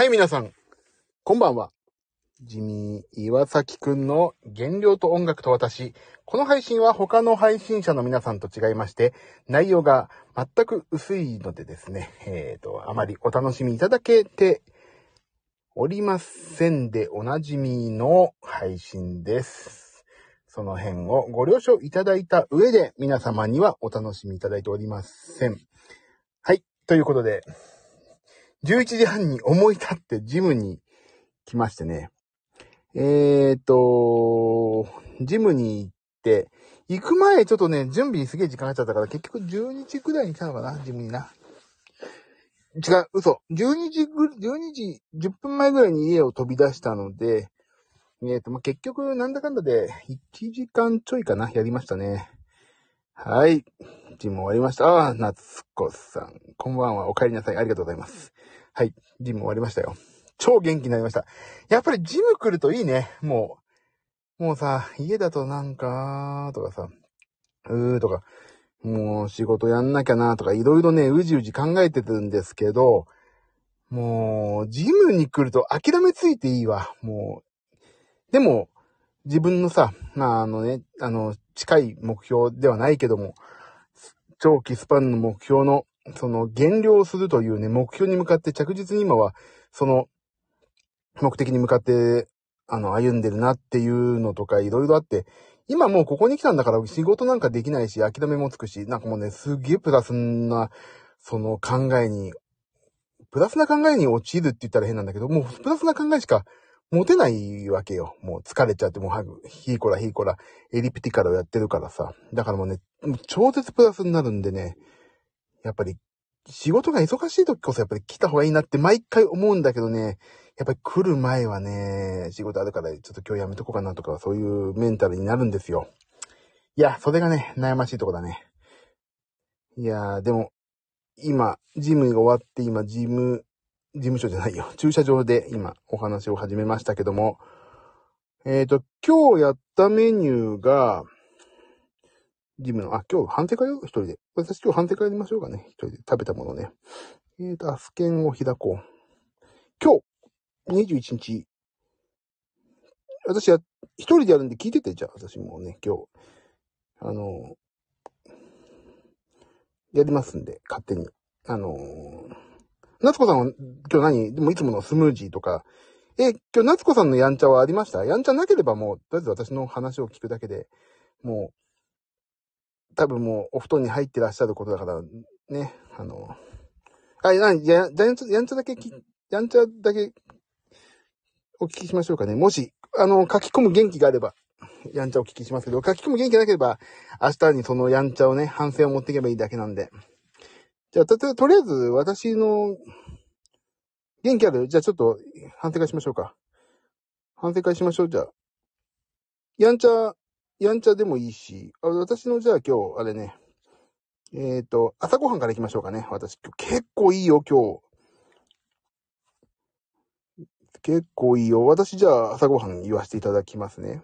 はい、皆さん、こんばんは。ジミー岩崎くんの原料と音楽と私。この配信は他の配信者の皆さんと違いまして、内容が全く薄いのでですね、えっ、と、あまりお楽しみいただけておりませんでおなじみの配信です。その辺をご了承いただいた上で皆様にはお楽しみいただいておりません。はい。ということで、11時半に思い立ってジムに来ましてね。えーと、ジムに行って、行く前ちょっとね、準備にすげえ時間かかっちゃったから、結局12時くらいに来たのかな、ジムにな。違う、嘘。12時ぐ、12時10分前ぐらいに家を飛び出したので、えーと、まあ、結局なんだかんだで1時間ちょいかな、やりましたね。はい。ジム終わりました。ああ、夏子さん。こんばんは。お帰りなさい。ありがとうございます。はい。ジム終わりましたよ。超元気になりました。やっぱりジム来るといいね。もう。もうさ、家だとなんか、とかさ、うーとか、もう仕事やんなきゃなとか、いろいろね、うじうじ考えてるんですけど、もう、ジムに来ると諦めついていいわ。もう。でも、自分のさ、まああのね、あの、近い目標ではないけども、長期スパンの目標の、その減量するというね、目標に向かって着実に今は、その、目的に向かって、あの、歩んでるなっていうのとかいろいろあって、今もうここに来たんだから仕事なんかできないし、諦めもつくし、なんかもうね、すげえプラスな、その考えに、プラスな考えに陥るって言ったら変なんだけど、もうプラスな考えしか持てないわけよ。もう疲れちゃって、もう早く、ヒーコラヒーコラ、エリプティカルをやってるからさ。だからもうね、超絶プラスになるんでね、やっぱり、仕事が忙しい時こそやっぱり来た方がいいなって毎回思うんだけどね、やっぱり来る前はね、仕事あるからちょっと今日やめとこうかなとか、そういうメンタルになるんですよ。いや、それがね、悩ましいとこだね。いやー、でも、今、ジムが終わって、今、ジム、事務所じゃないよ。駐車場で今、お話を始めましたけども、えっ、と、今日やったメニューが、ジムの、あ、今日反省会よ、一人で。私今日反省会やりましょうかね。一人で食べたものね。えっ、と、アスケンを開こう。今日、21日。私は一人でやるんで聞いてて、じゃあ、私もね、今日、あの、やりますんで、勝手に。あの夏子さんは今日何？でもいつものスムージーとか、え、今日夏子さんのやんちゃはありました？やんちゃなければもう、とりあえず私の話を聞くだけで、もう、多分もうお布団に入ってらっしゃることだから、ね、あの、あ、なに、や、やんちゃ、やんちゃだけき、やんちゃだけ、お聞きしましょうかね。もし、あの、書き込む元気があれば、やんちゃをお聞きしますけど、書き込む元気がなければ、明日にそのやんちゃをね、反省を持っていけばいいだけなんで。じゃあ、と、ととりあえず、私の、元気あるじゃあちょっと、反省会しましょうか。反省会しましょう、じゃあ。やんちゃ、やんちゃでもいいし、あ私の、じゃあ今日、あれね、えっ、と、朝ごはんから行きましょうかね。私、結構いいよ、今日。結構いいよ。私、じゃあ朝ごはん言わせていただきますね。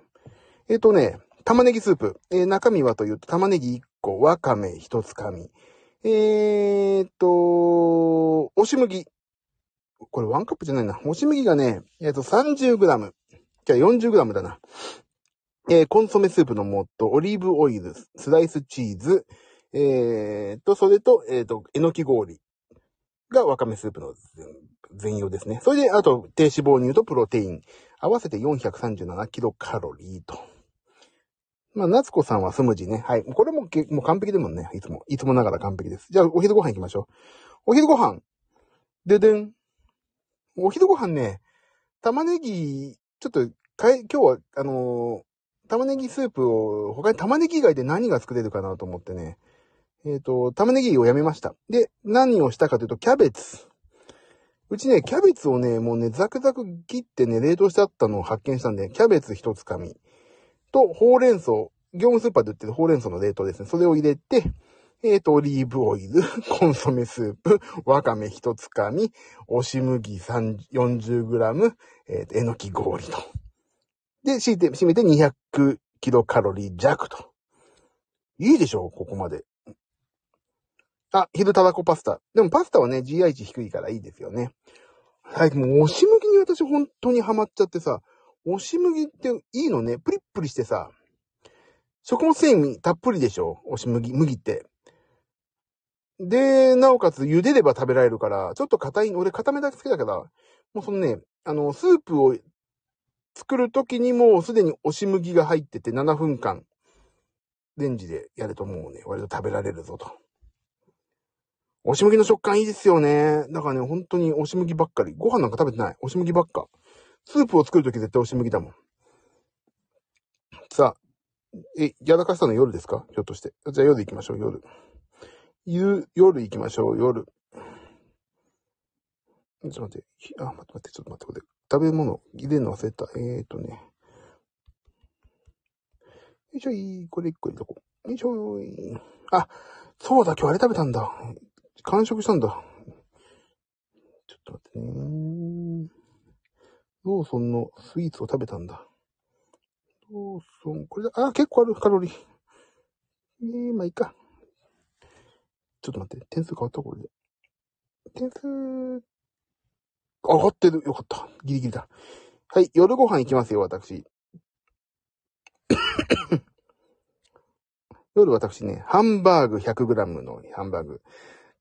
えっ、とね、玉ねぎスープ。えー中身はというと、玉ねぎ1個、わかめ1つかみ。えっと、押し麦。これワンカップじゃないな。押し麦がね、えっと、30g。じゃあ 40g だな。えーコンソメスープの素、オリーブオイル、スライスチーズ、えーと、それと、えーと、えのき氷がわかめスープの全容ですね。それで、あと、低脂肪乳とプロテイン。合わせて437キロカロリーと。まあ、夏子さんはスムージーね。はい。これももう完璧でもんね。いつも。いつもながら完璧です。じゃあ、お昼ご飯行きましょう。お昼ご飯。ででん。お昼ご飯ね、玉ねぎ、ちょっと、かえ、今日は、あの玉ねぎスープを、他に玉ねぎ以外で何が作れるかなと思ってね。えっ、と、玉ねぎをやめました。で、何をしたかというと、キャベツ。うちね、キャベツをね、もうね、ザクザク切ってね、冷凍してあったのを発見したんで、キャベツ一つかみ。と、ほうれん草、業務スーパーで売ってるほうれん草の冷凍ですね。それを入れて、えっ、と、オリーブオイル、コンソメスープ、わかめ一つかみ、押し麦 40g、えっ、と、えのき氷と。で、敷いて、締めて200キロカロリー弱と。いいでしょここまで。あ、昼たらこパスタ。でもパスタはね、GI 値低いからいいですよね。最近もう押し麦に私本当にハマっちゃってさ、押し麦っていいのね。プリップリしてさ、食物繊維たっぷりでしょ押し麦、麦って。で、なおかつ茹でれば食べられるから、ちょっと硬い、俺硬めだけ好きだから、もうそのね、あの、スープを作るときにもうすでに押し麦が入ってて7分間、レンジでやるともうね、割と食べられるぞと。押し麦の食感いいですよね。だからね、本当に押し麦ばっかり。ご飯なんか食べてない。押し麦ばっか。スープを作るとき絶対押し麦だもん。さあ、え、やらかしたの夜ですか？ひょっとして。じゃあ夜行きましょう、夜。ゆ、夜行きましょう、夜。ちょっと待って。あ、待って待って、ちょっと待って、これ。食べ物入れるの忘れた。えーとね。よいしょい、これ一個入れとこう。よいしょい。あ、そうだ、今日あれ食べたんだ。完食したんだ。ちょっと待ってね。ローソンのスイーツを食べたんだ。ローソン、これだ、あ、結構ある、カロリー。えー、まあいいか。ちょっと待って、点数変わったこれで。点数、上がってる。よかった。ギリギリだ。はい、夜ご飯行きますよ、私。夜私ね、ハンバーグ 100g のハンバーグ。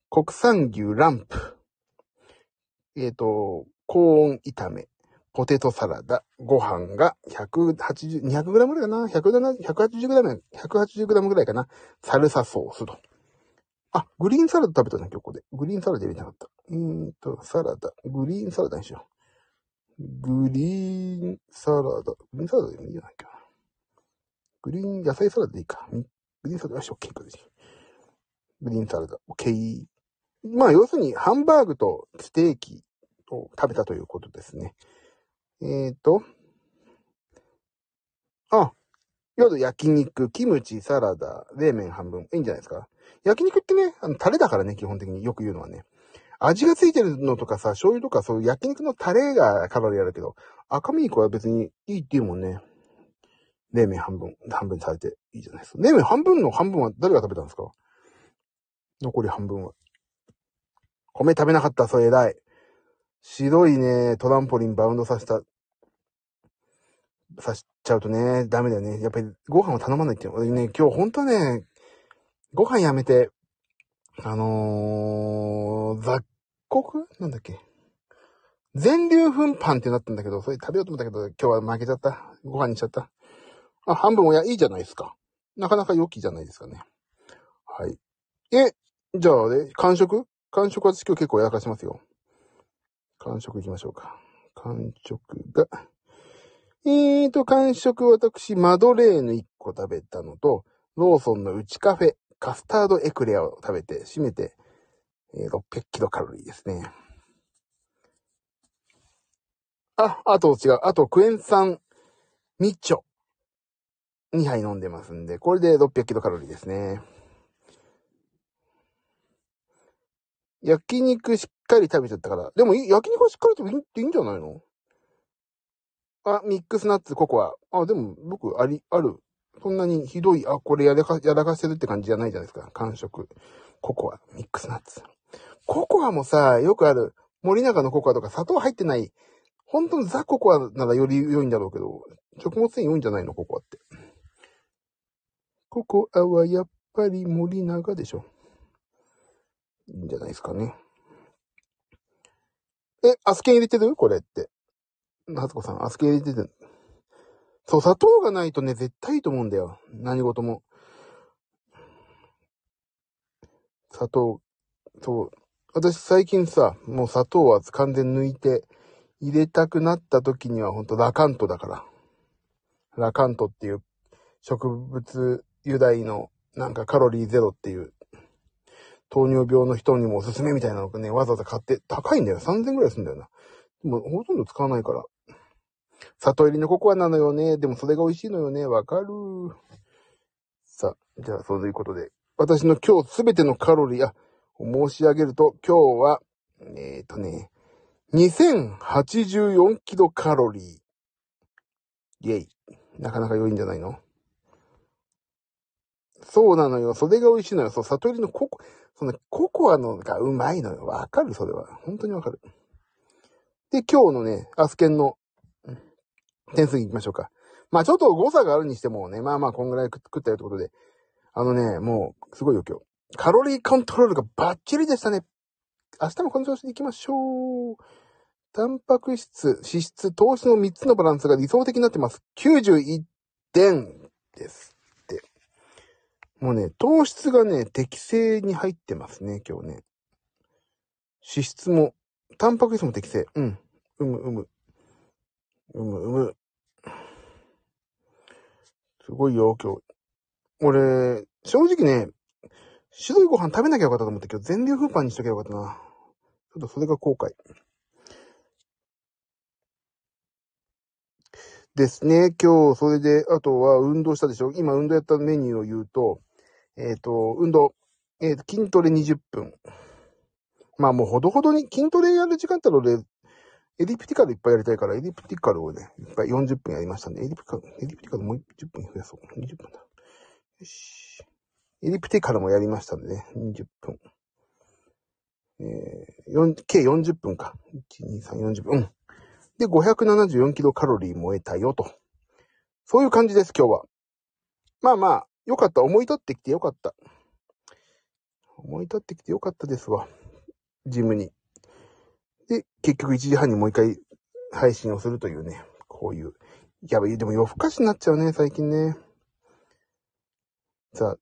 国産牛ランプ。えっ、ー、と、コーン炒め。ポテトサラダ。ご飯が180、200g ぐらいかな ?180g、180g ぐらいかな？サルサソースと。あ、グリーンサラダ食べたね、今日ここで。グリーンサラダ入れなかった。えーと、サラダ。グリーンサラダにしよう。グリーンサラダ。グリーンサラダでもいいじゃないか。グリーン野菜サラダでいいか。グリーンサラダ、よし、OK、グリーンサラダ、OK。まあ、要するに、ハンバーグとステーキを食べたということですね。えーと、あ、夜焼肉、キムチ、サラダ、冷麺半分。いいんじゃないですか焼肉ってね、あの、タレだからね、基本的によく言うのはね。味がついてるのとかさ、醤油とかそういう焼肉のタレがカロリーあるけど、赤身肉は別にいいって言うもんね。冷麺半分、半分されていいじゃないですか。冷麺半分の半分は誰が食べたんですか？残り半分は。米食べなかった、それ偉い。白いね、トランポリンバウンドさせた、さしちゃうとね、ダメだよね。やっぱりご飯を頼まないっていうの。俺ね、今日ほんとね、ご飯やめて、あのー、雑穀？なんだっけ？全粒粉パンってなったんだけど、それ食べようと思ったけど、今日は負けちゃった。ご飯にしちゃった。あ、半分親いいじゃないですか。なかなか良きじゃないですかね。はい。え、じゃあね、完食？完食私今日結構やらかしますよ。完食行きましょうか。完食が。えーと、完食私、マドレーヌ1個食べたのと、ローソンの内カフェカスタードエクレアを食べて、締めて、えー、600キロカロリーですね。あ、あと違う。あとクエン酸ミッチョ。2杯飲んでますんで、これで600キロカロリーですね。焼肉しっかり食べちゃったから。でも、焼肉はしっかり食べていいんじゃないの？あ、ミックスナッツ、ココア。あ、でも、僕、あり、ある。そんなにひどい、あ、これやらか、やらかしてるって感じじゃないじゃないですか。感触。ココア、ミックスナッツ。ココアもさ、よくある、森永のココアとか砂糖入ってない、本当のザココアならより良いんだろうけど、食物繊維良いんじゃないのココアって。ココアはやっぱり森永でしょ。いいんじゃないですかね。え、アスケン入れてる？これって。はつこさん、アスケン入れてる。そう、砂糖がないとね、絶対いいと思うんだよ。何事も。砂糖、そう。私最近さ、もう砂糖は完全抜いて、入れたくなった時にはほんとラカントだから。ラカントっていう植物由来のなんかカロリーゼロっていう糖尿病の人にもおすすめみたいなのがね、わざわざ買って、高いんだよ。3000ぐらいするんだよな。でもほとんど使わないから。砂糖入りのココアなのよね。でもそれが美味しいのよね。わかる。さあ、じゃあそういうことで。私の今日すべてのカロリー、あ、申し上げると、今日は、えっ、ー、とね、2084キロカロリー。イェイ。なかなか良いんじゃないの？そうなのよ。それが美味しいのよ。そう、里入りのココ、そのココアのがうまいのよ。わかる？それは。本当にわかる。で、今日のね、アスケンの点数いきましょうか。まあちょっと誤差があるにしてもね、まあまあこんぐらい食ったよってことで。あのね、もう、すごいよ今日。カロリーコントロールがバッチリでしたね。明日もこの調子でいきましょう。タンパク質、脂質、糖質の3つのバランスが理想的になってます。91点ですって。もうね、糖質がね、適正に入ってますね、今日ね。脂質も、タンパク質も適正。うん。うむ、うむ。うむ、うむ。すごいよ、今日。俺、正直ね、白いご飯食べなきゃよかったと思って今日全粒粉パンにしときゃよかったな。ちょっとそれが後悔。ですね。今日、それで、あとは運動したでしょ？今運動やったメニューを言うと、えっ、ー、と、運動、えっ、ー、と、筋トレ20分。まあもうほどほどに、筋トレやる時間って俺、エリプティカルいっぱいやりたいから、エリプティカルをね、いっぱい40分やりましたんで、エリプティカル、エリプティカルもう10分増やそう。20分だ。よし。エリプティカルもやりましたんでね、20分。えー、計40分か。1、2、3、40分。うん。で、574キロカロリーも得たよと。そういう感じです、今日は。まあまあ、よかった。思い立ってきてよかった。思い立ってきてよかったですわ。ジムに。で、結局1時半にもう一回配信をするというね、こういう。やばい、でも夜更かしになっちゃうね、最近ね。さあ、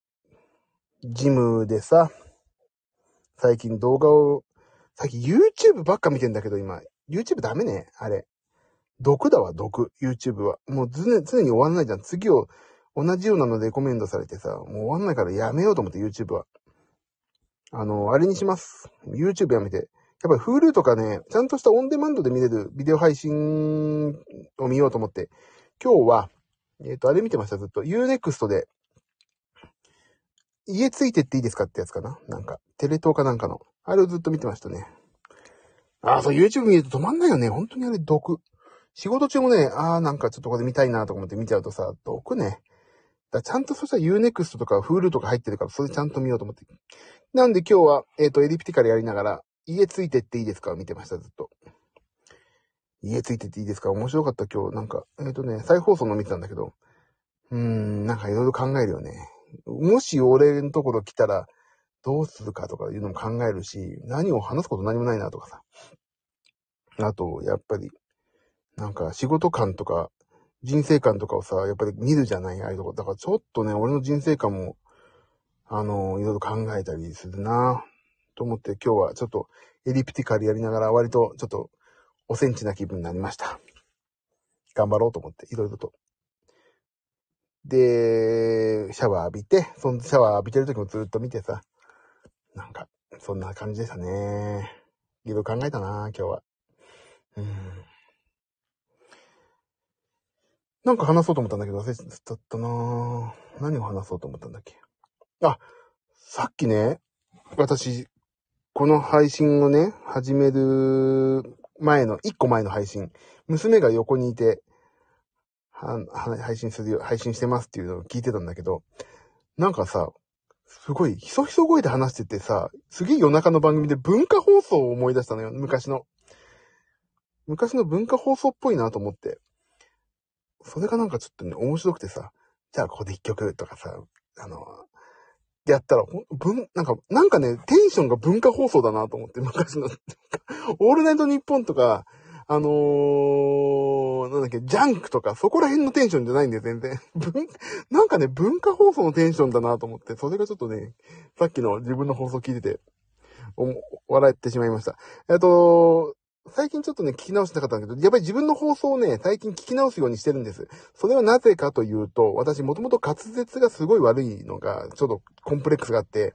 ジムでさ、最近動画を、最近 YouTube ばっか見てんだけど、今。YouTube ダメね、あれ。毒だわ、毒。YouTube は。もう常常に終わんないじゃん。次を同じようなのでコメントされてさ、もう終わんないからやめようと思って YouTube は。あの、あれにします。YouTube やめて。やっぱり Hulu とかね、ちゃんとしたオンデマンドで見れるビデオ配信を見ようと思って、今日は、えっ、ー、と、あれ見てました、ずっと。Unext で、家ついてっていいですかってやつかな？なんか、テレ東かなんかの。あれをずっと見てましたね。ああ、そう、YouTube 見ると止まんないよね。本当にあれ、毒。仕事中もね、ああ、なんかちょっとこれ見たいなと思って見ちゃうとさ、毒ね。だちゃんとそしたら Unext とか Hulu とか入ってるから、それちゃんと見ようと思って。なんで今日は、えっ、ー、と、エリプティカルやりながら、家ついてっていいですか？見てました、ずっと。家ついてっていいですか？面白かった今日。なんか、えっ、ー、とね、再放送の見てたんだけど、うーん、なんかいろいろ考えるよね。もし俺のところ来たら、どうするかとかいうのも考えるし、何を話すこと何もないなとかさ。あと、やっぱり、なんか仕事観とか、人生観とかをさ、やっぱり見るじゃない、ああいうとこ。だからちょっとね、俺の人生観も、あの、いろいろ考えたりするなと思って今日はちょっとエリプティカルやりながら割とちょっとおセンチな気分になりました。頑張ろうと思って、いろいろと。で、シャワー浴びて、そのシャワー浴びてる時もずっと見てさ、なんか、そんな感じでしたね。いろいろ考えたな、今日は。うん。なんか話そうと思ったんだけど忘れちゃったな何を話そうと思ったんだっけあ、さっきね、私、この配信をね、始める前の、一個前の配信、娘が横にいて、配信するよ、配信してますっていうのを聞いてたんだけど、なんかさ、すごい、ひそひそ声で話しててさ、すげえ夜中の番組で文化放送を思い出したのよ、昔の。昔の文化放送っぽいなと思って。それがなんかちょっとね、面白くてさ、じゃあここで一曲とかさ、あの、やったら、文、なんか、なんかね、テンションが文化放送だなと思って、昔のオールナイトニッポンとか、あのー、なんだっけ、ジャンクとか、そこら辺のテンションじゃないんだよ、全然。文、なんかね、文化放送のテンションだなと思って、それがちょっとね、さっきの自分の放送聞いてて、お、笑ってしまいました。えっと、最近ちょっとね、聞き直してなかったんだけど、やっぱり自分の放送をね、最近聞き直すようにしてるんです。それはなぜかというと、私もともと滑舌がすごい悪いのが、ちょっとコンプレックスがあって、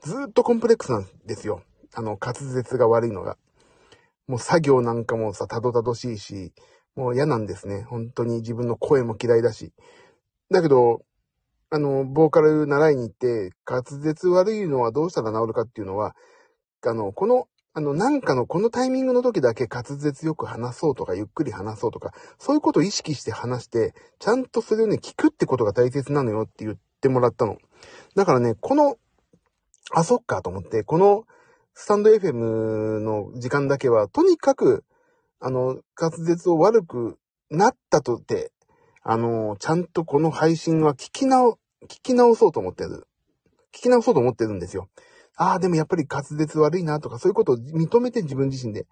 ずっとコンプレックスなんですよ。あの、滑舌が悪いのが。もう作業なんかもさ、たどたどしいし、もう嫌なんですね。本当に自分の声も嫌いだし。だけど、あの、ボーカル習いに行って、滑舌悪いのはどうしたら治るかっていうのは、あの、この、あの、なんかのこのタイミングの時だけ滑舌よく話そうとか、ゆっくり話そうとか、そういうことを意識して話して、ちゃんとそれをね、聞くってことが大切なのよって言ってもらったの。だからね、この、あ、そっかと思って、この、スタンド FM の時間だけは、とにかく、あの、滑舌を悪くなったとて、あの、ちゃんとこの配信は聞き直、聞き直そうと思ってる。聞き直そうと思ってるんですよ。ああ、でもやっぱり滑舌悪いなとか、そういうことを認めて自分自身で。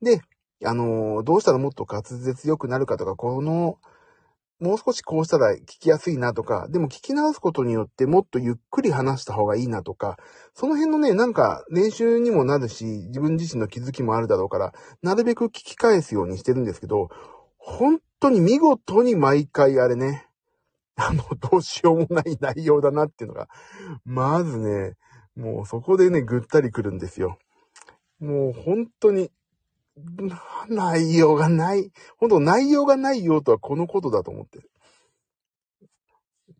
で、あのー、どうしたらもっと滑舌良くなるかとか、この、もう少しこうしたら聞きやすいなとか、でも聞き直すことによってもっとゆっくり話した方がいいなとか、その辺のね、なんか練習にもなるし、自分自身の気づきもあるだろうから、なるべく聞き返すようにしてるんですけど、本当に見事に毎回あれね、あの、どうしようもない内容だなっていうのが、まずね、もうそこでね、ぐったり来るんですよ。もう本当に、内容がない。本当内容がないよとはこのことだと思ってる。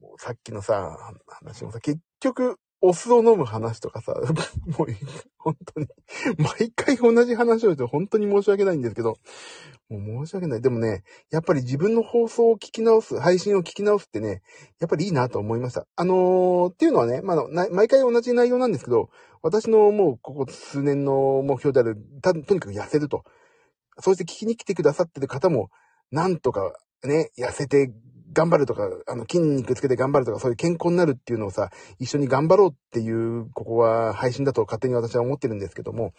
もうさっきのさ、話もさ、結局、お酢を飲む話とかさ、もう、本当に、毎回同じ話をして本当に申し訳ないんですけど、もう申し訳ない。でもね、やっぱり自分の放送を聞き直す、配信を聞き直すってね、やっぱりいいなと思いました。あのー、っていうのはね、まあ、毎回同じ内容なんですけど、私のもうここ数年の目標である、た、とにかく痩せると。そして聞きに来てくださってる方も、なんとかね、痩せて頑張るとか、あの、筋肉つけて頑張るとか、そういう健康になるっていうのをさ、一緒に頑張ろうっていう、ここは配信だと勝手に私は思ってるんですけども、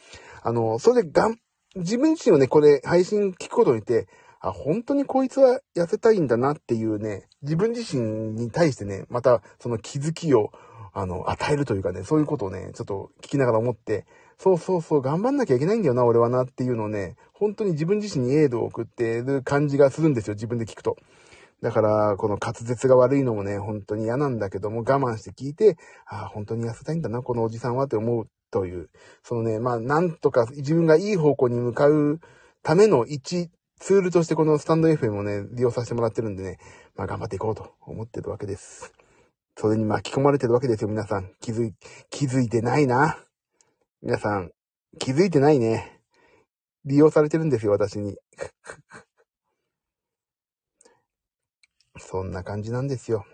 あの、それでがん、自分自身をね、これ配信聞くことによって、あ、本当にこいつは痩せたいんだなっていうね、自分自身に対してね、またその気づきを、あの、与えるというかね、そういうことをね、ちょっと聞きながら思って、そうそうそう、頑張んなきゃいけないんだよな、俺はなっていうのをね、本当に自分自身にエールを送ってる感じがするんですよ、自分で聞くと。だから、この滑舌が悪いのもね、本当に嫌なんだけども、我慢して聞いて、ああ、本当に痩せたいんだな、このおじさんはって思うという、そのね、まあ、なんとか自分がいい方向に向かうための一ツールとしてこのスタンド FM をね、利用させてもらってるんでね、まあ、頑張っていこうと思ってるわけです。それに巻き込まれてるわけですよ、皆さん。気づい、気づいてないな。皆さん、気づいてないね。利用されてるんですよ、私に。そんな感じなんですよ。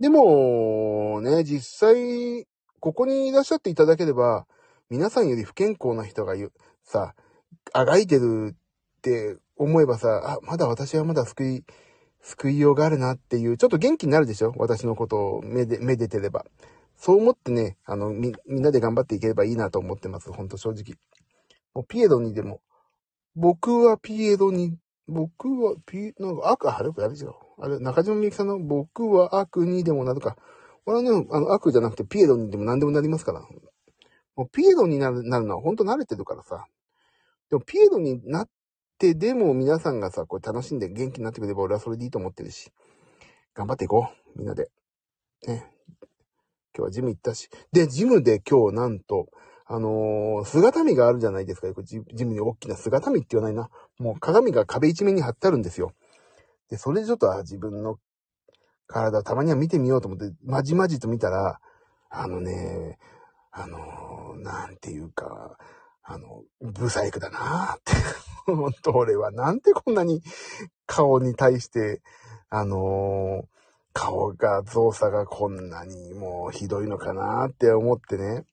でも、ね、実際、ここにいらっしゃっていただければ、皆さんより不健康な人がさ、あがいてるって思えばさ、あ、まだ私はまだ救い、救いようがあるなっていう、ちょっと元気になるでしょ？私のことをめで、めでてれば。そう思ってね、あの、み、みんなで頑張っていければいいなと思ってます。ほんと正直。もうピエロにでも、僕はピエロに僕は、ピ、なんか、悪、あれ、あれじゃん。あれ、中島みゆきさんの僕は悪にでもなるか。俺はね、あの、悪じゃなくてピエロにでも何でもなりますから。もうピエロになる、なるのは本当慣れてるからさ。でもピエロになってでも皆さんがさ、これ楽しんで元気になってくれば俺はそれでいいと思ってるし。頑張っていこう。みんなで。ね。今日はジム行ったし。で、ジムで今日なんと、あのー、姿見があるじゃないですか。よくジムに大きな姿見って言わないな。もう鏡が壁一面に貼ってあるんですよ。で、それでちょっと自分の体たまには見てみようと思って、まじまじと見たら、あのね、あのー、なんていうか、あの、ブサイクだなーって。本当俺はなんてこんなに顔に対して、あのー、顔が、造作がこんなにもうひどいのかなって思ってね。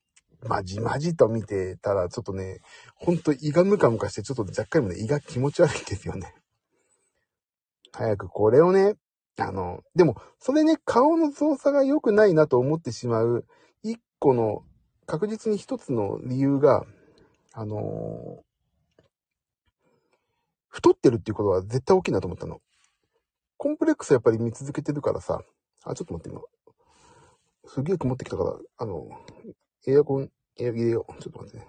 まじまじと見てたら、ちょっとね、ほんと胃がムカムカして、ちょっと若干もね、胃が気持ち悪いんですよね。早くこれをね、あの、でも、それね、顔の造作が良くないなと思ってしまう、一個の、確実に一つの理由が、あの太ってるっていうことは絶対大きいなと思ったの。コンプレックスやっぱり見続けてるからさ、あ、ちょっと待って、今。すげえ曇ってきたから、あの、エアコン、エア入れよう。ちょっと待ってね。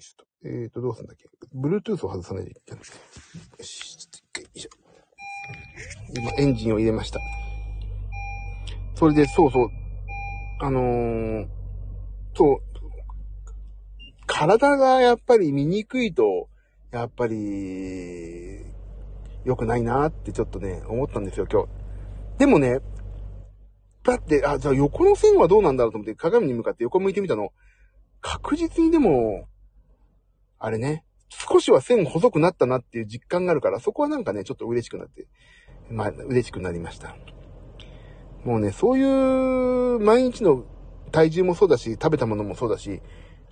ちょっと、えーと、どうすんだっけ ?Bluetooth を外さないといけない。よし、ちょっと一回、よいしょ。今、エンジンを入れました。それで、そうそう。あのー、そう。体がやっぱり見にくいと、やっぱり、良くないなってちょっとね、思ったんですよ、今日。でもね、だって、あ、じゃあ横の線はどうなんだろうと思って鏡に向かって横向いてみたの。確実にでも、あれね、少しは線細くなったなっていう実感があるから、そこはなんかね、ちょっと嬉しくなって、まあ、嬉しくなりました。もうね、そういう毎日の体重もそうだし、食べたものもそうだし、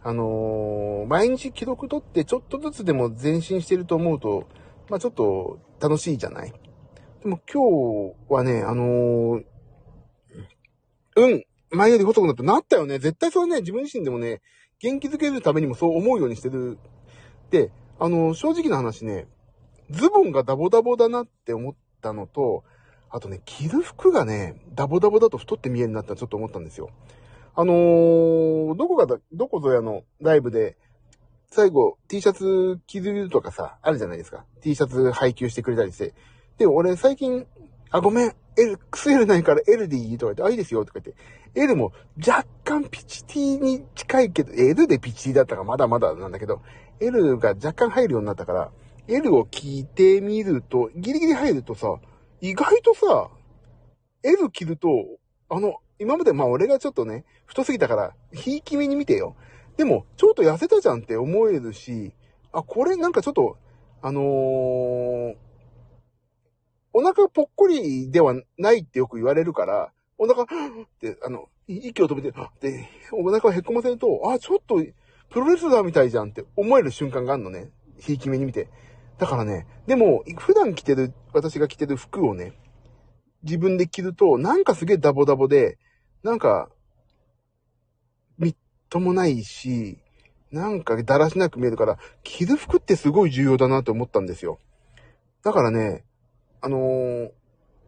あのー、毎日記録取ってちょっとずつでも前進してると思うと、まあちょっと楽しいじゃないでも今日はね、あのー、うん、前より細くなったなったよね。絶対それね、自分自身でもね、元気づけるためにもそう思うようにしてる。で、あの、正直な話ね、ズボンがダボダボだなって思ったのと、あとね、着る服がね、ダボダボだと太って見えるなってちょっと思ったんですよ。あのー、どこかだ、どこぞやのライブで、最後 T シャツ着るとかさ、あるじゃないですか。T シャツ配給してくれたりして。で、俺最近、あ、ごめん、L、XL ないから L でいい？とか言って、あ、いいですよ。とか言って、L も若干ピチ T に近いけど、L でピチ T だったからまだまだなんだけど、L が若干入るようになったから、L を着てみると、ギリギリ入るとさ、意外とさ、L 着ると、あの、今までまあ俺がちょっとね、太すぎたから、ひいき目に見てよ。でも、ちょっと痩せたじゃんって思えるし、あ、これなんかちょっと、あのー、お腹ぽっこりではないってよく言われるから、お腹、って、あの、息を止めて、で、お腹をへっこませると、あ、ちょっと、プロレスラーみたいじゃんって思える瞬間があるのね。ひいき目に見て。だからね、でも、普段着てる、私が着てる服をね、自分で着ると、なんかすげえダボダボで、なんか、みっともないし、なんかだらしなく見えるから、着る服ってすごい重要だなと思ったんですよ。だからね、あのー、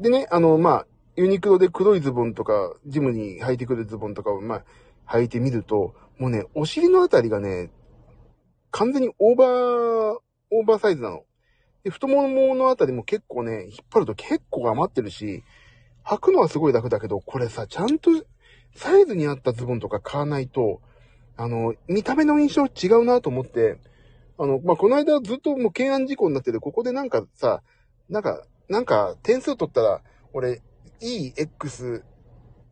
でね、あの、まあ、ユニクロで黒いズボンとか、ジムに履いてくるズボンとかを、まあ、履いてみると、もうね、お尻のあたりがね、完全にオーバー、オーバーサイズなの。で、太もものあたりも結構ね、引っ張ると結構余ってるし、履くのはすごい楽だけど、これさ、ちゃんとサイズに合ったズボンとか買わないと、あの、見た目の印象違うなと思って、あの、まあ、この間ずっともう懸案事項になってて、ここでなんかさ、なんか、なんか点数取ったら、俺、EX、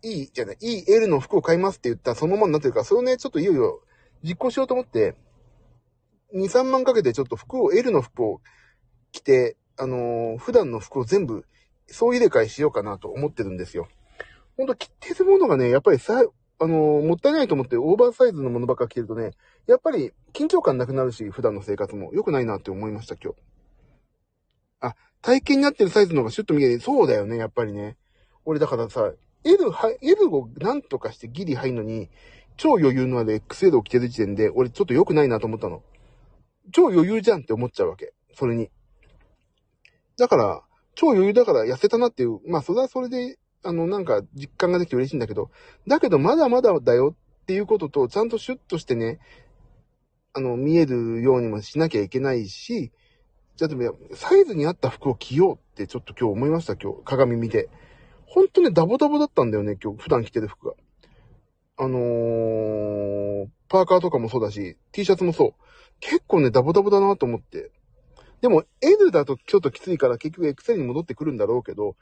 E じゃない、EL の服を買いますって言ったらそのままになってるから、それをね、ちょっといよいよ実行しようと思って、2、3万かけてちょっと服を、L の服を着て、あのー、普段の服を全部総入れ替えしようかなと思ってるんですよ。ほんと着てるものがね、やっぱりさ、あのー、もったいないと思ってオーバーサイズのものばっか着てるとね、やっぱり緊張感なくなるし、普段の生活も良くないなって思いました、今日。体型になってるサイズの方がシュッと見える。そうだよね、やっぱりね。俺だからさ、L、L をなんとかしてギリ入るのに、超余裕のある XL を着てる時点で、俺ちょっと良くないなと思ったの。超余裕じゃんって思っちゃうわけ。それに。だから、超余裕だから痩せたなっていう、まあそれはそれで、あの、なんか実感ができて嬉しいんだけど、だけどまだまだだよっていうことと、ちゃんとシュッとしてね、あの、見えるようにもしなきゃいけないし、じゃあでも、サイズに合った服を着ようってちょっと今日思いました、今日。鏡見て。ほんとね、ダボダボだったんだよね、今日、普段着てる服が。あのー、パーカーとかもそうだし、T シャツもそう。結構ね、ダボダボだなと思って。でも N だとちょっときついから結局 XL に戻ってくるんだろうけど、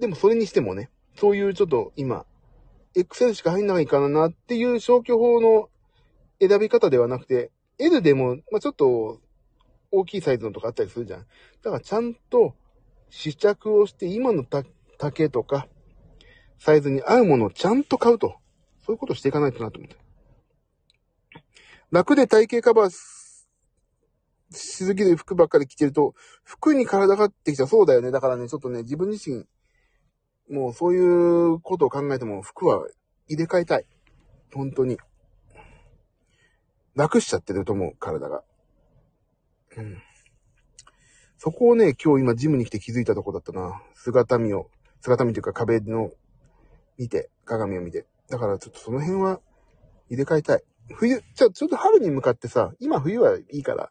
でもそれにしてもね、そういうちょっと今、XL しか入んないかなっていう消去法の選び方ではなくて、L でも、まあ、ちょっと大きいサイズのとかあったりするじゃん。だからちゃんと試着をして今の丈とかサイズに合うものをちゃんと買うと。そういうことしていかないとなと思って。楽で体型カバーしすぎる服ばっかり着てると、服に体がってきちゃそうだよね。だからね、ちょっとね、自分自身、もうそういうことを考えても服は入れ替えたい。本当に。楽しちゃってると思う、体が。そこをね、今日今ジムに来て気づいたとこだったな。姿見を、姿見というか壁の見て、鏡を見て。だからちょっとその辺は入れ替えたい。冬、じゃあちょっと春に向かってさ、今冬はいいから、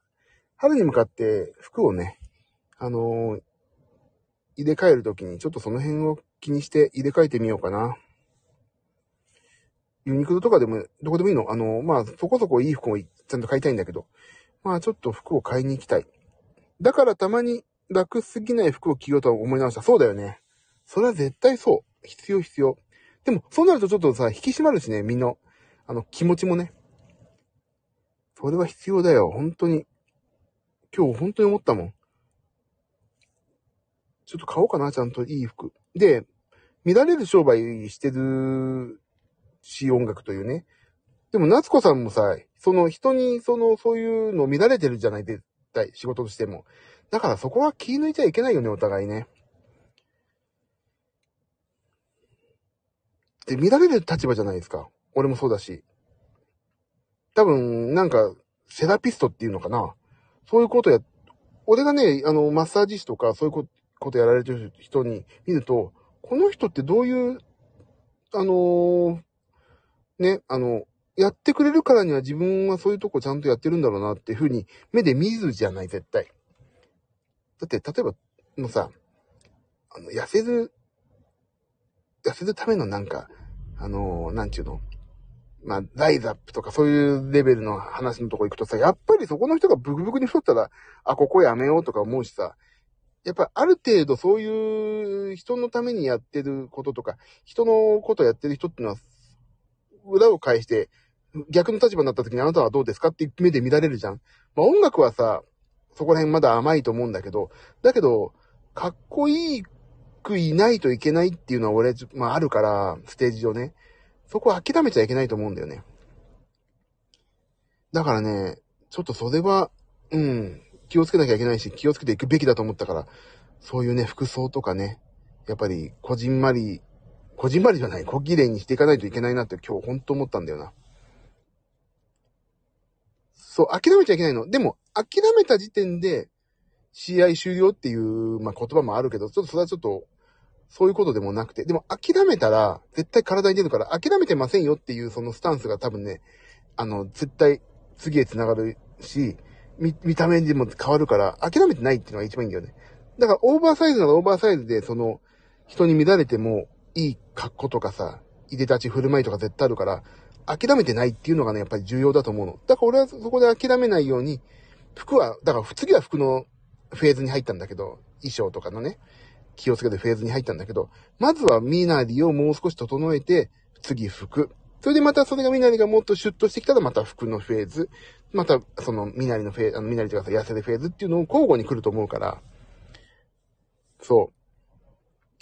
春に向かって服をね、あのー、入れ替えるときにちょっとその辺を気にして入れ替えてみようかな。ユニクロとかでも、どこでもいいのあのー、まあ、そこそこいい服をちゃんと買いたいんだけど、まあ、ちょっと服を買いに行きたい。だからたまに楽すぎない服を着ようと思い直した。そうだよね。それは絶対そう。必要必要。でも、そうなるとちょっとさ、引き締まるしね、みんな。あの、気持ちもね。それは必要だよ。本当に。今日本当に思ったもん。ちょっと買おうかな、ちゃんといい服。で、見られる商売してるし、音楽というね。でも、夏子さんもさ、その人に、その、そういうの見られてるじゃない、絶対、仕事としても。だからそこは気抜いちゃいけないよね、お互いね。で、見られる立場じゃないですか。俺もそうだし。多分、なんか、セラピストっていうのかな。そういうことや、俺がね、あの、マッサージ師とか、そういうことやられてる人に見ると、この人ってどういう、あのー、ね、あの、やってくれるからには自分はそういうとこちゃんとやってるんだろうなっていうふうに目で見るじゃない、絶対。だって、例えば、もうさ、あの、痩せる、痩せるためのなんか、あのー、なんちゅうのまあ、ライズアップとかそういうレベルの話のとこ行くとさ、やっぱりそこの人がブクブクに太ったら、あ、ここやめようとか思うしさ、やっぱある程度そういう人のためにやってることとか、人のことやってる人っていうのは、裏を返して、逆の立場になった時にあなたはどうですかって目で見られるじゃん。まあ音楽はさ、そこら辺まだ甘いと思うんだけど、だけど、かっこいいくいないといけないっていうのは俺、まああるから、ステージ上ね。そこは諦めちゃいけないと思うんだよね。だからね、ちょっとそれは、うん、気をつけなきゃいけないし、気をつけていくべきだと思ったから、そういうね、服装とかね、やっぱり、こじんまり、こじんまりじゃない、小綺麗にしていかないといけないなって今日ほんと思ったんだよな。そう、諦めちゃいけないの。でも、諦めた時点で、試合終了っていう、まあ、言葉もあるけど、ちょっとそれはちょっと、そういうことでもなくて、でも諦めたら、絶対体に出るから、諦めてませんよっていうそのスタンスが多分ね、あの、絶対次へ繋がるし、見、見た目でも変わるから、諦めてないっていうのが一番いいんだよね。だから、オーバーサイズならオーバーサイズで、その、人に乱れても、いい格好とかさ、いでたち振る舞いとか絶対あるから、諦めてないっていうのがね、やっぱり重要だと思うの。だから俺はそこで諦めないように、服は、だから次は服のフェーズに入ったんだけど、衣装とかのね、気をつけてフェーズに入ったんだけど、まずは身なりをもう少し整えて、次服。それでまたそれが身なりがもっとシュッとしてきたらまた服のフェーズ。またその身なりのフェーズ、あの身なりとかさ、痩せるフェーズっていうのを交互に来ると思うから、そ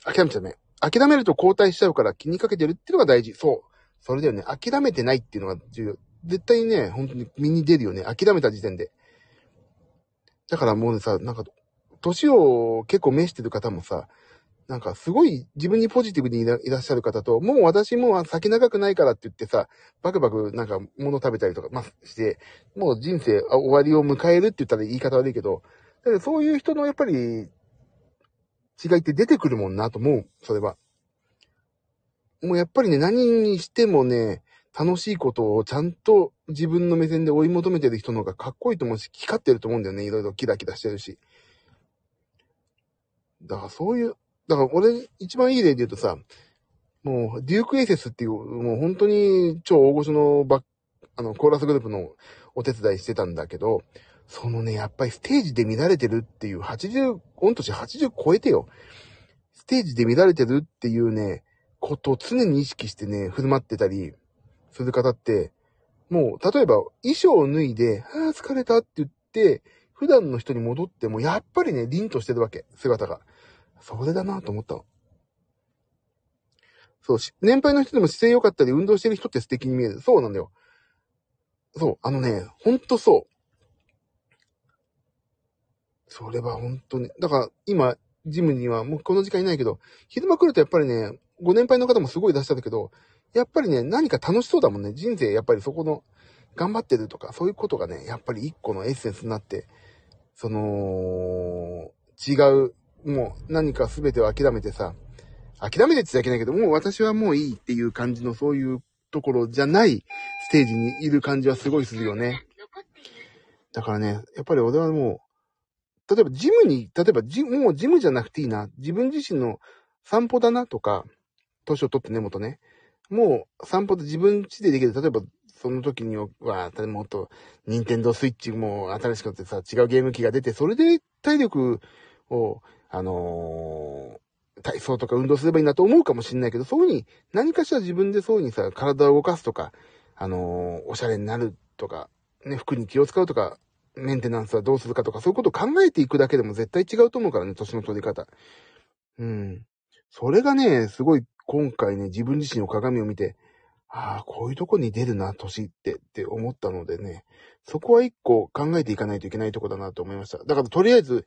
う。諦めちゃダメ。諦めると後退しちゃうから気にかけてるっていうのが大事。そう。それだよね。諦めてないっていうのが重要。絶対ね、本当に身に出るよね。諦めた時点で。だからもうさ、なんか、年を結構召してる方もさ、なんかすごい自分にポジティブにいらっしゃる方と、もう私もう先長くないからって言ってさ、バクバクなんか物食べたりとか、まあ、して、もう人生終わりを迎えるって言ったら言い方悪いけど、だそういう人のやっぱり違いって出てくるもんなと思う、それは。もうやっぱりね、何にしてもね、楽しいことをちゃんと自分の目線で追い求めてる人の方がかっこいいと思うし、光ってると思うんだよね。いろいろキラキラしてるし。だからそういう、だから俺一番いい例で言うとさ、もう、デュークエイセスっていう、もう本当に超大御所のバあの、コーラスグループのお手伝いしてたんだけど、そのね、やっぱりステージで乱れてるっていう、80、御年80超えてよ。ステージで乱れてるっていうね、ことを常に意識してね、振る舞ってたりする方って、もう、例えば、衣装を脱いで、ああ、疲れたって言って、普段の人に戻っても、やっぱりね、凛としてるわけ、姿が。それだなと思ったの。そうし、年配の人でも姿勢良かったり、運動してる人って素敵に見える。そうなんだよ。そう、あのね、ほんとそう。それは本当に。だから、今、ジムにはもうこの時間いないけど、昼間来るとやっぱりね、ご年配の方もすごい出したんだけど、やっぱりね、何か楽しそうだもんね。人生、やっぱりそこの、頑張ってるとか、そういうことがね、やっぱり一個のエッセンスになって、その、違う、もう何か全てを諦めてさ、諦めてって言っちゃいけないけど、もう私はもういいっていう感じのそういうところじゃないステージにいる感じはすごいするよね。だからね、やっぱり俺はもう、例えばジムに、例えばジもうジムじゃなくていいな、自分自身の散歩だなとか、年を取って根元ね。もう散歩で自分家でできる。例えば、その時には、もっと、ニンテンドースイッチも新しくなってさ、違うゲーム機が出て、それで体力を、あのー、体操とか運動すればいいなと思うかもしれないけど、そういうふうに、何かしら自分でそういうふうにさ、体を動かすとか、あのー、おしゃれになるとか、ね、服に気を使うとか、メンテナンスはどうするかとか、そういうことを考えていくだけでも絶対違うと思うからね、年の取り方。うん。それがね、すごい今回ね、自分自身の鏡を見て、ああ、こういうとこに出るな、年ってって思ったのでね、そこは一個考えていかないといけないとこだなと思いました。だからとりあえず、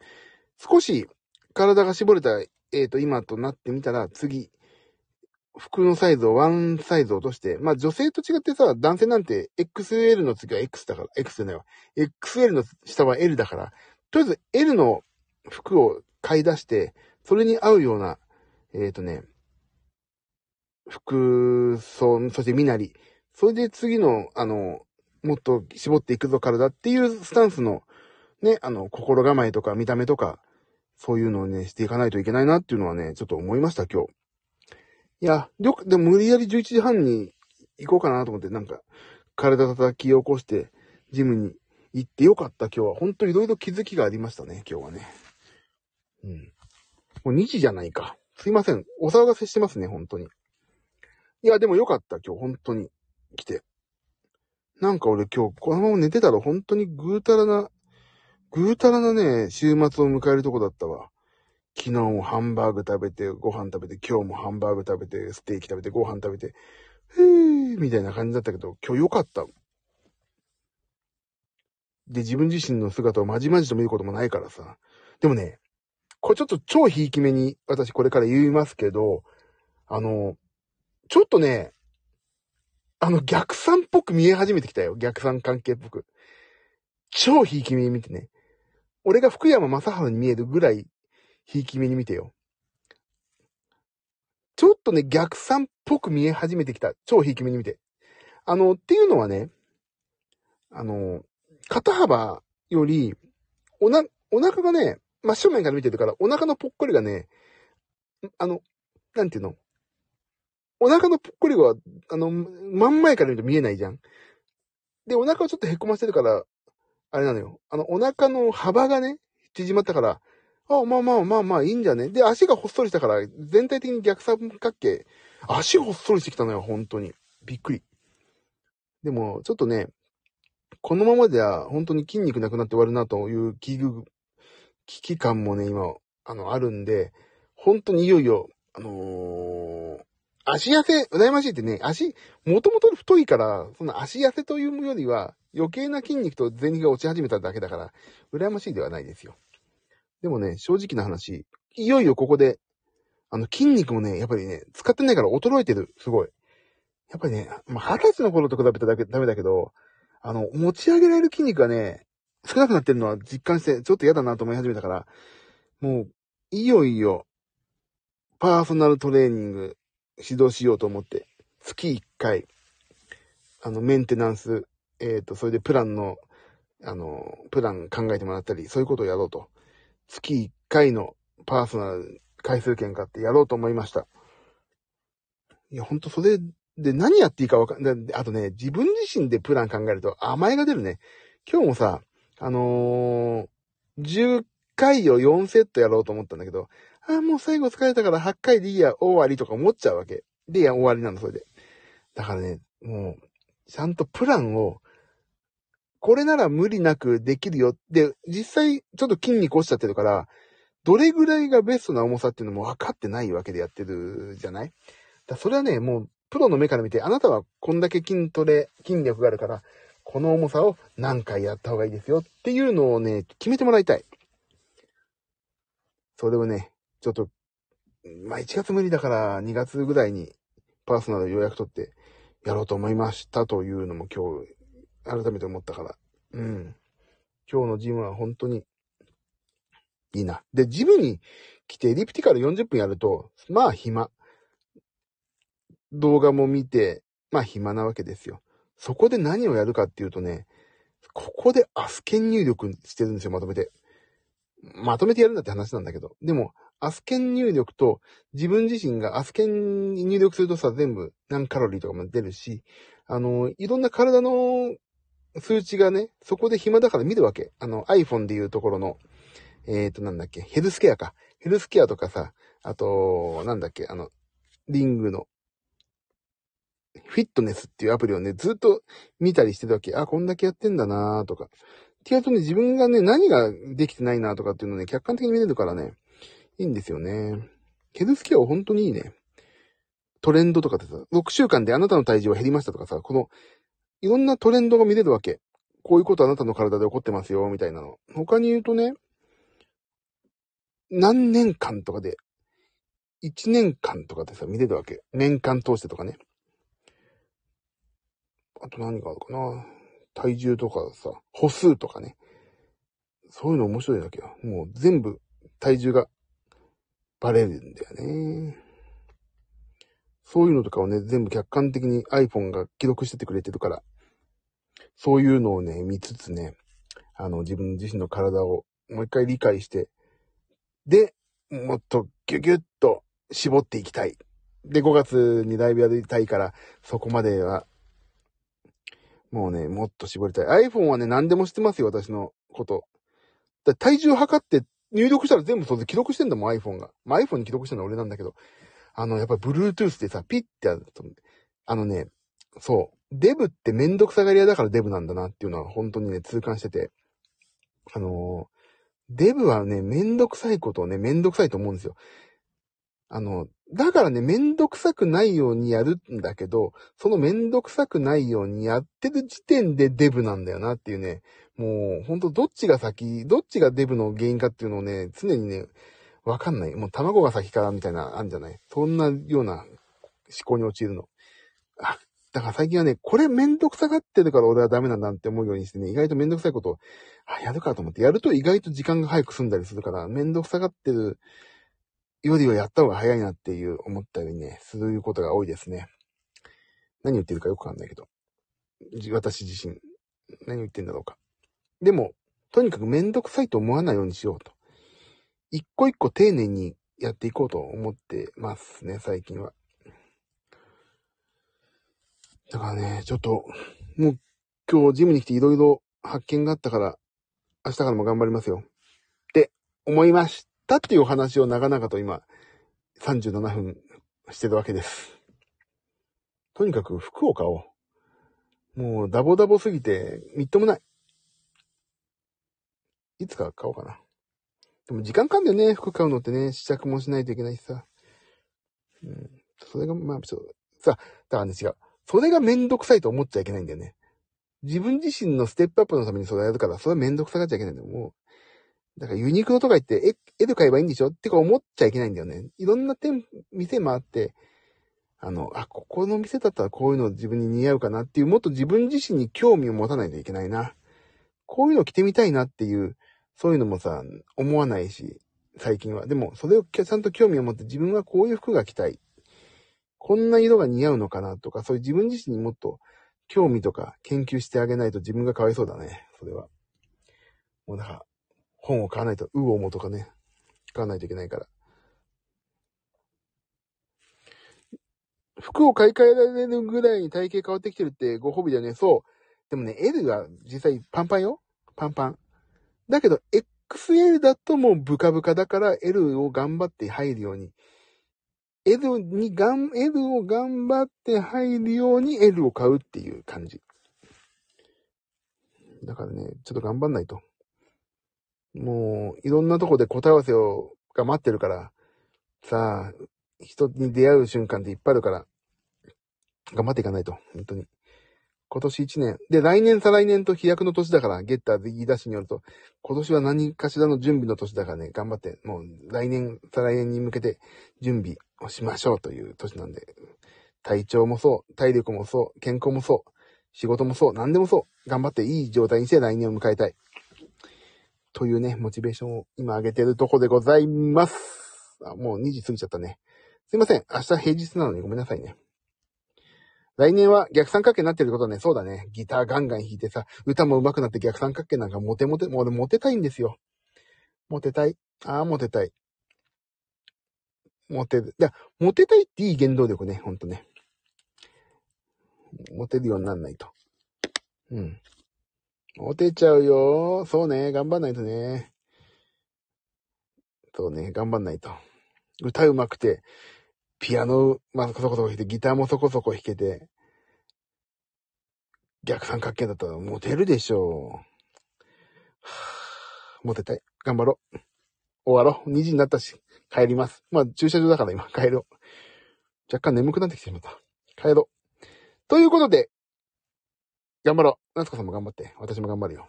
少し体が絞れた、えっ、ー、と、今となってみたら、次、服のサイズをワンサイズ落として、まあ女性と違ってさ、男性なんて XL の次は X だから、X じゃないわ。XL の下は L だから、とりあえず L の服を買い出して、それに合うような、えっ、ー、とね、服装、そして身なり、それで次の、あの、もっと絞っていくぞ体っていうスタンスの、ね、あの、心構えとか見た目とか、そういうのをね、していかないといけないなっていうのはね、ちょっと思いました、今日。いや、よく、でも無理やり11時半に行こうかなと思って、なんか、体叩き起こして、ジムに行ってよかった、今日は。ほんといろいろ気づきがありましたね、今日はね。うん。もう2時じゃないか。すいません。お騒がせしてますね、本当に。いや、でもよかった、今日、本当に。来て。なんか俺今日、このまま寝てたら本当にぐうたらな、ぐうたらなね、週末を迎えるとこだったわ。昨日もハンバーグ食べて、ご飯食べて、今日もハンバーグ食べて、ステーキ食べて、ご飯食べて、へーみたいな感じだったけど、今日良かった。で、自分自身の姿をまじまじと見ることもないからさ。でもね、これちょっと超ひいき目に私これから言いますけど、あの、ちょっとね、あの逆算っぽく見え始めてきたよ。逆算関係っぽく。超ひいき目に見てね。俺が福山雅治に見えるぐらい、ひいき目に見てよ。ちょっとね、逆算っぽく見え始めてきた。超ひいき目に見て。あの、っていうのはね、あの、肩幅より、おな、お腹がね、真正面から見てるから、お腹のぽっこりがね、あの、なんていうの？お腹のぽっこりは、あの、真ん前から見ると見えないじゃん。で、お腹をちょっと凹ませてるから、あれなのよ。あの、お腹の幅がね、縮まったから、あ、まあまあまあまあいいんじゃね？で、足がほっそりしたから、全体的に逆三角形。足ほっそりしてきたのよ、本当に。びっくり。でも、ちょっとね、このままでは本当に筋肉なくなって終わるなという危惧、危機感もね、今、あの、あるんで、本当にいよいよ、あのー、足痩せ、羨ましいってね、足、もともと太いから、その足痩せというよりは、余計な筋肉と銭が落ち始めただけだから、羨ましいではないですよ。でもね、正直な話、いよいよここで、あの、筋肉もね、やっぱりね、使ってないから衰えてる、すごい。やっぱりね、まあ、二十歳の頃と比べただけ、ダメだけど、あの、持ち上げられる筋肉がね、少なくなってるのは実感して、ちょっと嫌だなと思い始めたから、もう、いよいよ、パーソナルトレーニング、指導しようと思って、月1回、あの、メンテナンス、えっ、ー、と、それでプランの、あの、プラン考えてもらったり、そういうことをやろうと。月1回のパーソナル回数券買ってやろうと思いました。いや、ほんとそれで何やっていいかわかんない。あとね、自分自身でプラン考えると甘えが出るね。今日もさ、あのー、10回を4セットやろうと思ったんだけど、ああ、もう最後疲れたから8回でいいや、終わりとか思っちゃうわけ。で、いや、終わりなの、それで。だからね、もう、ちゃんとプランを、これなら無理なくできるよ。で、実際、ちょっと筋肉落ちちゃってるから、どれぐらいがベストな重さっていうのも分かってないわけでやってるじゃない？だそれはね、もう、プロの目から見て、あなたはこんだけ筋トレ、筋力があるから、この重さを何回やった方がいいですよっていうのをね、決めてもらいたい。それをね、ちょっと、まあ、1月無理だから2月ぐらいにパーソナル予約取ってやろうと思いましたというのも今日改めて思ったから。うん。今日のジムは本当にいいな。で、ジムに来てエリプティカル40分やると、まあ暇。動画も見て、まあ暇なわけですよ。そこで何をやるかっていうとね、ここでアスケン入力してるんですよ、まとめて。まとめてやるんだって話なんだけど。でも、アスケン入力と自分自身がアスケンに入力するとさ、全部何カロリーとかも出るし、あの、いろんな体の数値がね、そこで暇だから見るわけ。あの iPhone でいうところの、えっ、ー、となんだっけ、ヘルスケアか。ヘルスケアとかさ、あと、なんだっけ、あの、リングの、フィットネスっていうアプリをね、ずっと見たりしてたわけ。あ、こんだけやってんだなーとか。ってやるとね、自分がね、何ができてないなとかっていうのをね、客観的に見れるからね、いいんですよね。ケルスケアは本当にいいね。トレンドとかってさ、6週間であなたの体重は減りましたとかさ、この、いろんなトレンドが見れるわけ。こういうことあなたの体で起こってますよ、みたいなの。他に言うとね、何年間とかで、1年間とかでさ、見れるわけ。年間通してとかね。あと何があるかな。体重とかさ、歩数とかね。そういうの面白いわけよ。もう全部体重がバレるんだよね。そういうのとかをね、全部客観的に iPhone が記録しててくれてるから、そういうのをね、見つつね、あの、自分自身の体をもう一回理解して、で、もっとギュギュッと絞っていきたい。で、5月にライブやりたいから、そこまでは、もうね、もっと絞りたい。iPhone はね、何でも知ってますよ、私のこと。だ体重測って入力したら全部それで記録してんだもん、iPhone が。まあ、iPhone に記録してるのは俺なんだけど。あの、やっぱ Bluetooth でさ、ピッてやると、あのね、そう。デブってめんどくさがり屋だからデブなんだなっていうのは本当にね、痛感してて。あのデブはね、めんどくさいことをね、めんどくさいと思うんですよ。あの、だからね、めんどくさくないようにやるんだけど、そのめんどくさくないようにやってる時点でデブなんだよなっていうね、もう、ほんとどっちが先、どっちがデブの原因かっていうのをね、常にね、わかんない。もう卵が先からみたいな、あんじゃない？そんなような思考に陥るの。あ、だから最近はね、これめんどくさがってるから俺はダメなんだって思うようにしてね、意外とめんどくさいことを、あ、やるかと思って、やると意外と時間が早く済んだりするから、めんどくさがってるよりはやった方が早いなっていう思ったようにね、することが多いですね。何言ってるかよくわかんないけど。私自身、何言ってんだろうか。でも、とにかくめんどくさいと思わないようにしようと。一個一個丁寧にやっていこうと思ってますね、最近は。だからね、ちょっと、もう今日ジムに来ていろいろ発見があったから、明日からも頑張りますよ。って思いましたっていうお話を長々と今、37分してるわけです。とにかく服を買おう。もうダボダボすぎて、みっともない。いつか買おうかな。でも時間かかんだよね、服買うのってね、試着もしないといけないしさ。うん。それが、まあ、ちょっと、さ、だからね、違う。それがめんどくさいと思っちゃいけないんだよね。自分自身のステップアップのためにそれやるから、それはめんどくさがっちゃいけないんだよ。もう。だからユニクロとか行って、え、絵で買えばいいんでしょ？ってか思っちゃいけないんだよね。いろんな店、店もあって、あの、あ、ここの店だったらこういうの自分に似合うかなっていう、もっと自分自身に興味を持たないといけないな。こういうの着てみたいなっていう、そういうのもさ、思わないし、最近は。でも、それをちゃんと興味を持って自分はこういう服が着たい。こんな色が似合うのかなとか、そういう自分自身にもっと興味とか研究してあげないと自分がかわいそうだね。それは。もうだから、本を買わないと、うおもとかね、買わないといけないから。服を買い替えられるぐらいに体型変わってきてるってご褒美だよね。そう。でもね、L が実際パンパンよ。パンパン。だけど、XL だともうブカブカだから L を頑張って入るように。L にがん、L を頑張って入るように L を買うっていう感じ。だからね、ちょっと頑張んないと。もう、いろんなとこで答え合わせを、が待ってるから、さあ、人に出会う瞬間っていっぱいあるから、頑張っていかないと、本当に。今年1年。で、来年再来年と飛躍の年だから、ゲッターズ言い出しによると、今年は何かしらの準備の年だからね、頑張って、もう来年、再来年に向けて準備をしましょうという年なんで、体調もそう、体力もそう、健康もそう、仕事もそう、何でもそう、頑張っていい状態にして来年を迎えたい。というね、モチベーションを今上げてるとこでございます。あ、もう2時過ぎちゃったね。すいません。明日平日なのにごめんなさいね。来年は逆三角形になってることね、そうだね。ギターガンガン弾いてさ、歌も上手くなって逆三角形なんかモテモテ、もう俺モテたいんですよ。モテたい？ああ、モテたい。モテる。いや、モテたいっていい原動力ね、ほんとね。モテるようになんないと。うん。モテちゃうよ。そうね、頑張んないとね。そうね、頑張んないと。歌うまくて、ピアノ、まあ、そこそこ弾いて、ギターもそこそこ弾けて、逆三角形だったらモテるでしょう。はぁ、モテたい。頑張ろう。終わろう。2時になったし、帰ります。まあ、駐車場だから今、帰ろう。若干眠くなってきてしまった。帰ろう。ということで、頑張ろう。夏子さんも頑張って。私も頑張るよ。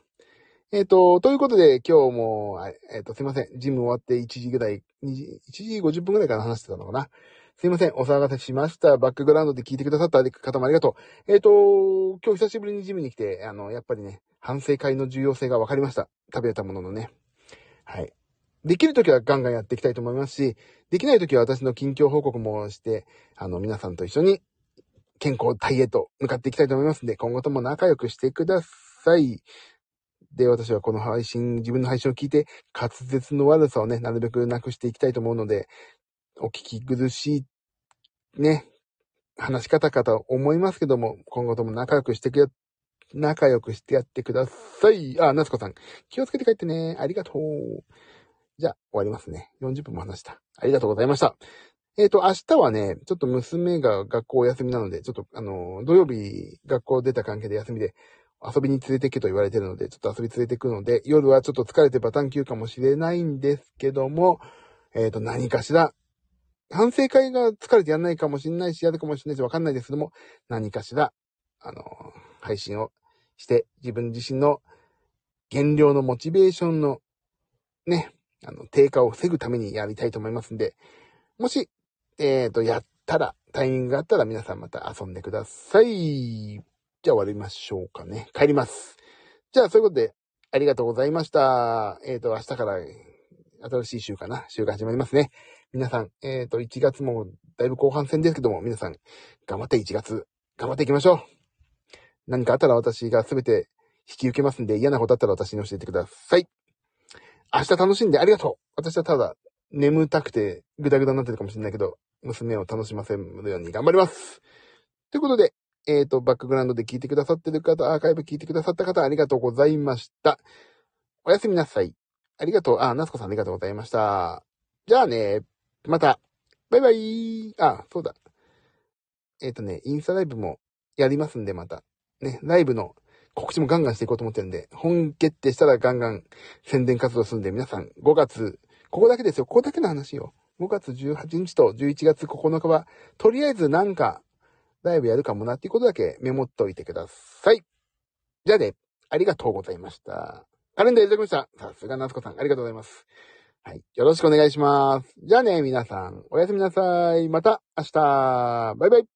えっ、ー、と、ということで、今日も、えっ、ー、と、すいません。ジム終わって1時ぐらい、2時、1時50分ぐらいから話してたのかな。すいません。お騒がせしました。バックグラウンドで聞いてくださった方もありがとう。えっ、ー、と、今日久しぶりにジムに来て、あの、やっぱりね、反省会の重要性が分かりました。食べたもののね。はい。できるときはガンガンやっていきたいと思いますし、できないときは私の近況報告もして、あの、皆さんと一緒に健康体へと向かっていきたいと思いますんで、今後とも仲良くしてください。で、私はこの配信、自分の配信を聞いて、滑舌の悪さをね、なるべくなくしていきたいと思うので、お聞き苦しい、ね、話し方かと思いますけども、今後とも仲良くしてくや、仲良くしてやってください。あ、夏子さん。気をつけて帰ってね。ありがとう。じゃあ、終わりますね。40分も話した。ありがとうございました。えっ、ー、と、明日はね、ちょっと娘が学校休みなので、ちょっと、あの、土曜日学校出た関係で休みで、遊びに連れてけと言われてるので、ちょっと遊び連れてくので、夜はちょっと疲れてバタン級かもしれないんですけども、えっ、ー、と、何かしら、反省会が疲れてやんないかもしれないし、やるかもしれないし、わかんないですけども、何かしら、あの、配信をして、自分自身の減量のモチベーションの、ね、あの、低下を防ぐためにやりたいと思いますんで、もし、えっ、ー、と、やったら、タイミングがあったら皆さんまた遊んでください。じゃあ終わりましょうかね。帰ります。じゃあ、そういうことで、ありがとうございました。えっ、ー、と、明日から新しい週かな。週が始まりますね。皆さん、えっ、ー、と、1月もだいぶ後半戦ですけども、皆さん、頑張って1月、頑張っていきましょう。何かあったら私がすべて引き受けますんで、嫌なことあったら私に教えてください。明日楽しんでありがとう。私はただ、眠たくてぐだぐだになってるかもしれないけど、娘を楽しませるように頑張ります。ということで、えっ、ー、と、バックグラウンドで聞いてくださってる方、アーカイブ聞いてくださった方、ありがとうございました。おやすみなさい。ありがとう。あ、ナスコさんありがとうございました。じゃあね、また。バイバイ。あ、そうだ。えっ、ー、とね、インスタライブもやりますんで、また。ね、ライブの告知もガンガンしていこうと思ってるんで、本決定したらガンガン宣伝活動するんで、皆さん5月、ここだけですよ。ここだけの話よ。5月18日と11月9日は、とりあえずなんかライブやるかもなっていうことだけメモっといてください。じゃあね、ありがとうございました。カレンダーいただきました。さすがなつこさん、ありがとうございます。はい。よろしくお願いします。じゃあね、皆さん、おやすみなさい。また明日。バイバイ。